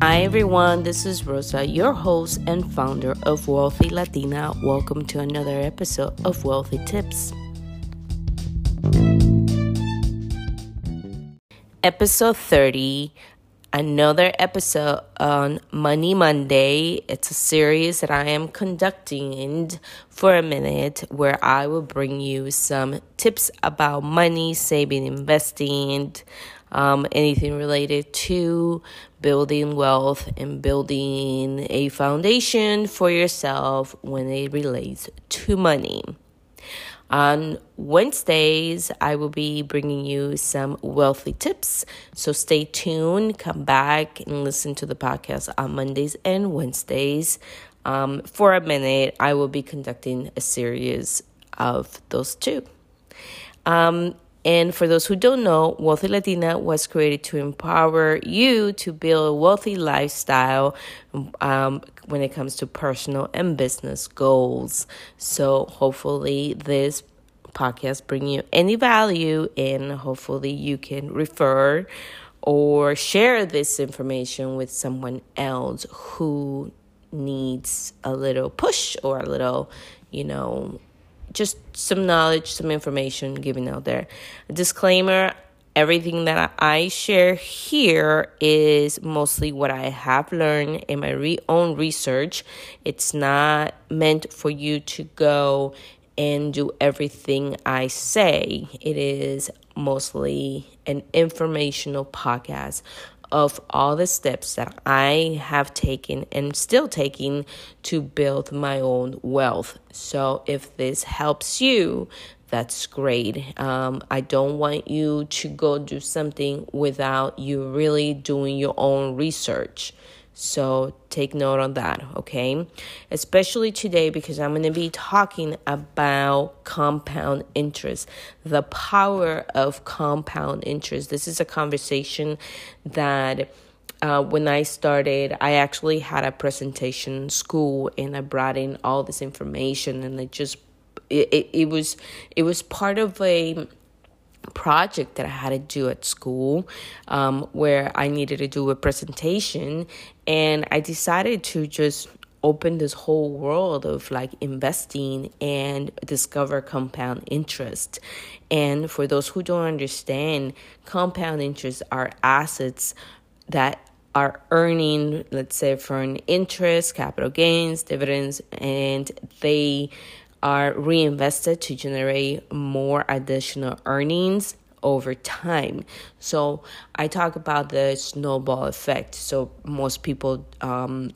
Hi everyone, this is Rosa, your host and founder of Wealthy Latina. Welcome to another episode of Wealthy Tips. Episode 30, another episode on Money Monday. It's a series that I am conducting for a minute where I will bring you some tips about money, saving, investing, um, anything related to building wealth and building a foundation for yourself when it relates to money. On Wednesdays, I will be bringing you some wealthy tips. So stay tuned, come back and listen to the podcast on Mondays and Wednesdays. Um, for a minute, I will be conducting a series of those two. Um, and for those who don't know, Wealthy Latina was created to empower you to build a wealthy lifestyle um, when it comes to personal and business goals. So hopefully this podcast bring you any value and hopefully you can refer or share this information with someone else who needs a little push or a little, you know, just some knowledge, some information given out there. Disclaimer everything that I share here is mostly what I have learned in my re- own research. It's not meant for you to go and do everything I say. It is mostly an informational podcast of all the steps that I have taken and still taking to build my own wealth. So, if this helps you, that's great. Um, I don't want you to go do something without you really doing your own research. So take note on that, okay? Especially today because I'm going to be talking about compound interest, the power of compound interest. This is a conversation that uh, when I started, I actually had a presentation school and I brought in all this information and it just it, it, it was it was part of a project that I had to do at school um, where I needed to do a presentation. And I decided to just open this whole world of like investing and discover compound interest. And for those who don't understand, compound interest are assets that are earning, let's say, for an interest, capital gains, dividends, and they are reinvested to generate more additional earnings over time. So I talk about the snowball effect. So most people um,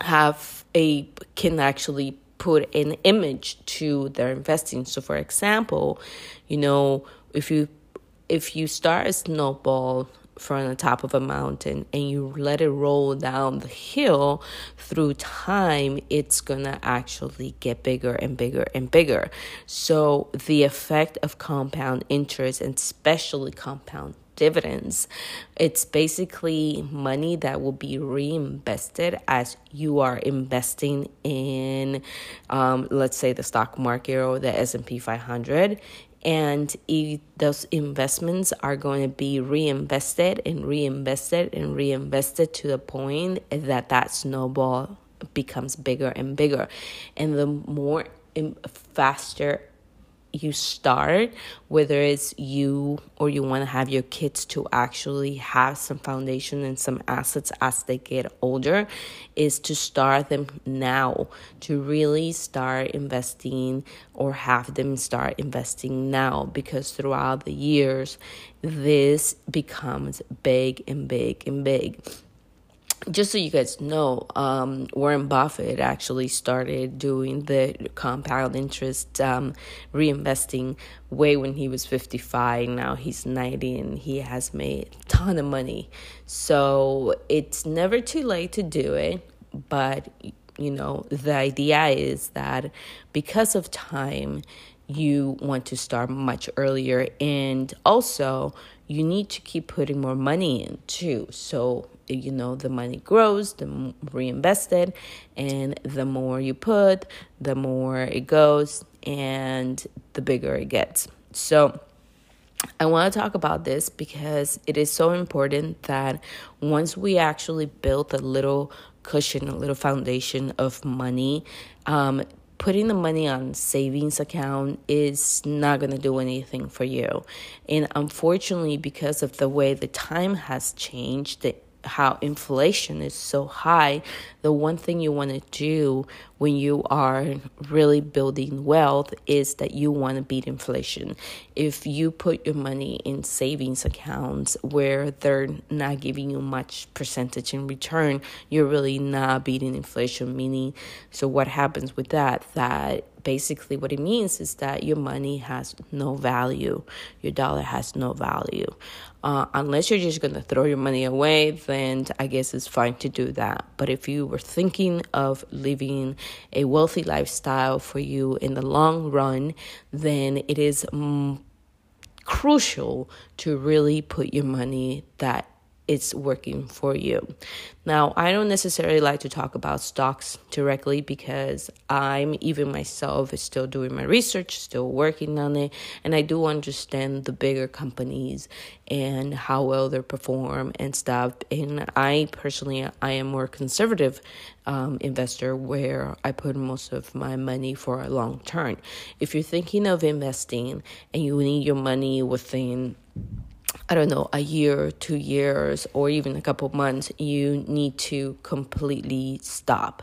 have a can actually put an image to their investing. So for example, you know, if you if you start a snowball from the top of a mountain and you let it roll down the hill through time, it's gonna actually get bigger and bigger and bigger. So, the effect of compound interest and especially compound dividends. It's basically money that will be reinvested as you are investing in, um, let's say, the stock market or the S and P 500, and those investments are going to be reinvested and reinvested and reinvested to the point that that snowball becomes bigger and bigger. And the more and faster you start, whether it's you or you want to have your kids to actually have some foundation and some assets as they get older, is to start them now, to really start investing or have them start investing now because throughout the years, this becomes big and big and big just so you guys know, um, Warren Buffett actually started doing the compound interest um, reinvesting way when he was 55. Now he's 90 and he has made a ton of money. So it's never too late to do it. But, you know, the idea is that because of time, you want to start much earlier. And also, you need to keep putting more money in too. So you know the money grows the reinvested and the more you put the more it goes and the bigger it gets so I want to talk about this because it is so important that once we actually build a little cushion, a little foundation of money, um, putting the money on savings account is not going to do anything for you. And unfortunately, because of the way the time has changed, the how inflation is so high, the one thing you want to do when you are really building wealth is that you want to beat inflation. If you put your money in savings accounts where they're not giving you much percentage in return, you're really not beating inflation. Meaning, so what happens with that? That basically what it means is that your money has no value. Your dollar has no value. Uh, unless you're just going to throw your money away then i guess it's fine to do that. But if you were thinking of living a wealthy lifestyle for you in the long run then it is mm, crucial to really put your money that it's working for you. Now, I don't necessarily like to talk about stocks directly because I'm even myself is still doing my research, still working on it, and I do understand the bigger companies and how well they perform and stuff. And I personally, I am more conservative um, investor where I put most of my money for a long term. If you're thinking of investing and you need your money within I don't know, a year, two years, or even a couple months, you need to completely stop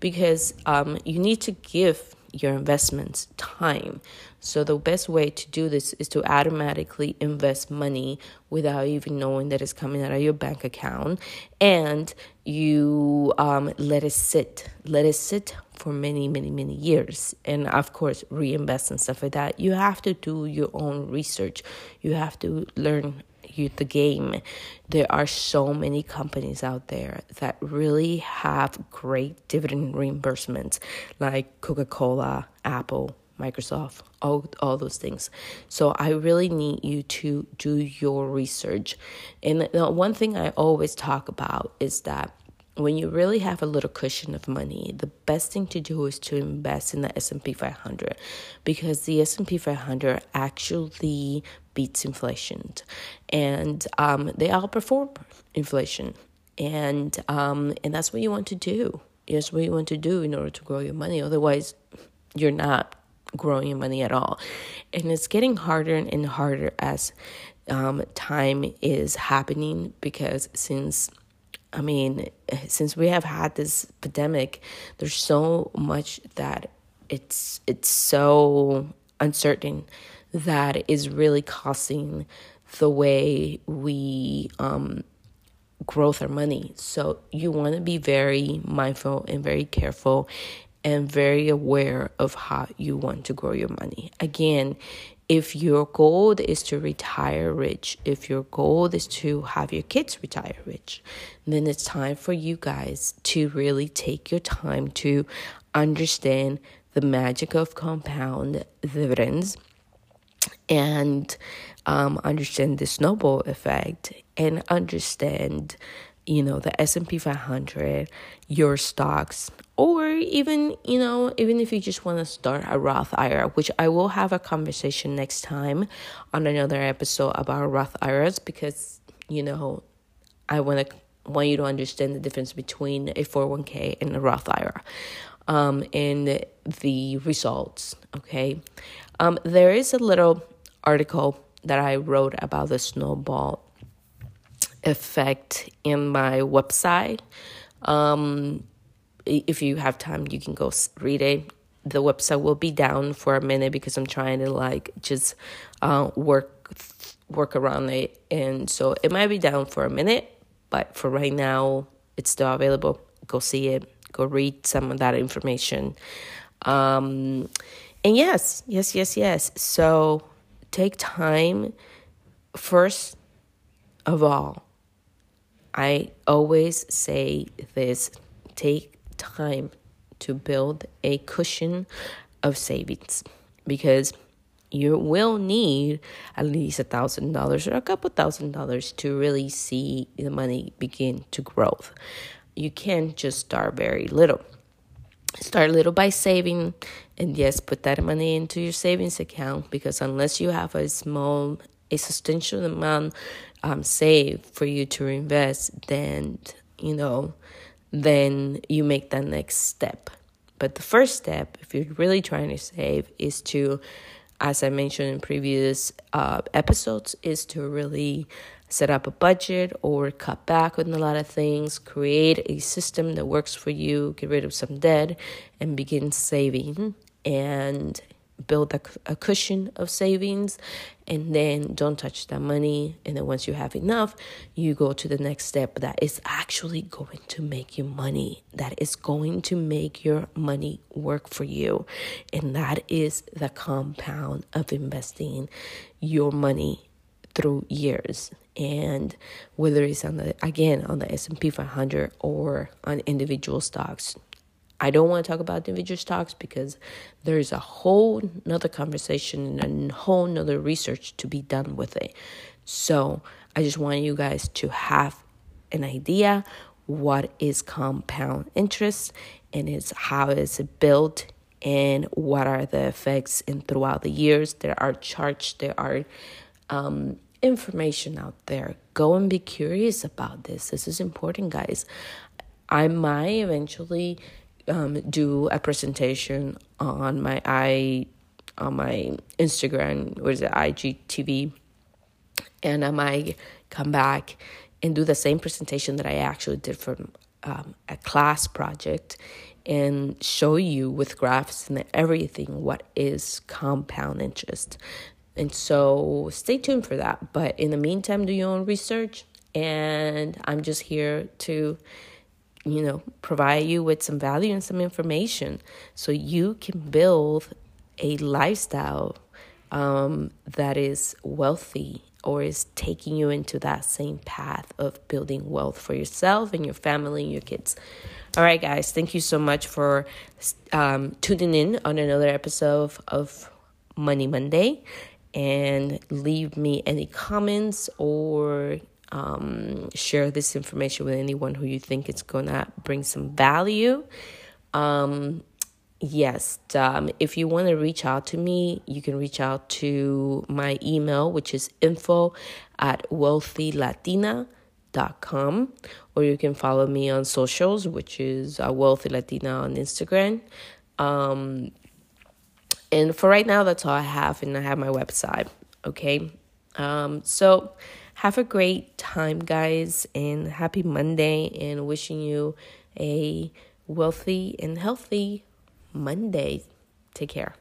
because um, you need to give your investments time. So, the best way to do this is to automatically invest money without even knowing that it's coming out of your bank account and you um, let it sit. Let it sit for many, many, many years. And of course, reinvest and stuff like that. You have to do your own research, you have to learn you the game. There are so many companies out there that really have great dividend reimbursements, like Coca Cola, Apple, Microsoft, all, all those things. So I really need you to do your research. And the one thing I always talk about is that when you really have a little cushion of money, the best thing to do is to invest in the S&P 500 because the S&P 500 actually beats inflation and um, they outperform inflation. And um, and that's what you want to do. That's what you want to do in order to grow your money. Otherwise, you're not growing your money at all. And it's getting harder and harder as um, time is happening because since I mean, since we have had this pandemic, there's so much that it's it's so uncertain that is really costing the way we um, growth our money. So you want to be very mindful and very careful and very aware of how you want to grow your money. Again, if your goal is to retire rich, if your goal is to have your kids retire rich, then it's time for you guys to really take your time to understand the magic of compound dividends and um, understand the snowball effect and understand you know the S&P 500 your stocks or even you know even if you just want to start a Roth IRA which I will have a conversation next time on another episode about Roth IRAs because you know I want to want you to understand the difference between a 401k and a Roth IRA um, and the results okay? Um, there is a little article that I wrote about the snowball effect in my website. Um, if you have time, you can go read it. The website will be down for a minute because I'm trying to like just uh, work work around it, and so it might be down for a minute. But for right now, it's still available. Go see it. Go read some of that information. Um, and yes, yes, yes, yes. So take time first of all I always say this take time to build a cushion of savings because you will need at least a thousand dollars or a couple thousand dollars to really see the money begin to grow. You can't just start very little. Start little by saving, and yes, put that money into your savings account because unless you have a small a substantial amount um, save for you to invest, then you know, then you make that next step. But the first step, if you're really trying to save, is to, as I mentioned in previous uh, episodes, is to really set up a budget or cut back on a lot of things, create a system that works for you, get rid of some debt, and begin saving and build a, a cushion of savings and then don't touch that money. And then once you have enough you go to the next step that is actually going to make you money that is going to make your money work for you. And that is the compound of investing your money through years. And whether it's on the again on the S&P 500 or on individual stocks I don't want to talk about individual stocks because there's a whole nother conversation and a whole nother research to be done with it. So I just want you guys to have an idea what is compound interest and is how is it built and what are the effects and throughout the years. There are charts there are um, information out there. Go and be curious about this. This is important guys. I might eventually um, do a presentation on my i on my Instagram, or is it IGTV, and I might come back and do the same presentation that I actually did for um, a class project and show you with graphs and everything what is compound interest. And so stay tuned for that. But in the meantime, do your own research. And I'm just here to you know, provide you with some value and some information so you can build a lifestyle um, that is wealthy or is taking you into that same path of building wealth for yourself and your family and your kids. All right, guys, thank you so much for um, tuning in on another episode of Money Monday. And leave me any comments or um, share this information with anyone who you think it's gonna bring some value. Um, yes, um, if you want to reach out to me, you can reach out to my email, which is info at wealthylatina.com, or you can follow me on socials, which is uh, Wealthy Latina on Instagram. Um, and for right now, that's all I have, and I have my website. Okay, um, so have a great time, guys, and happy Monday, and wishing you a wealthy and healthy Monday. Take care.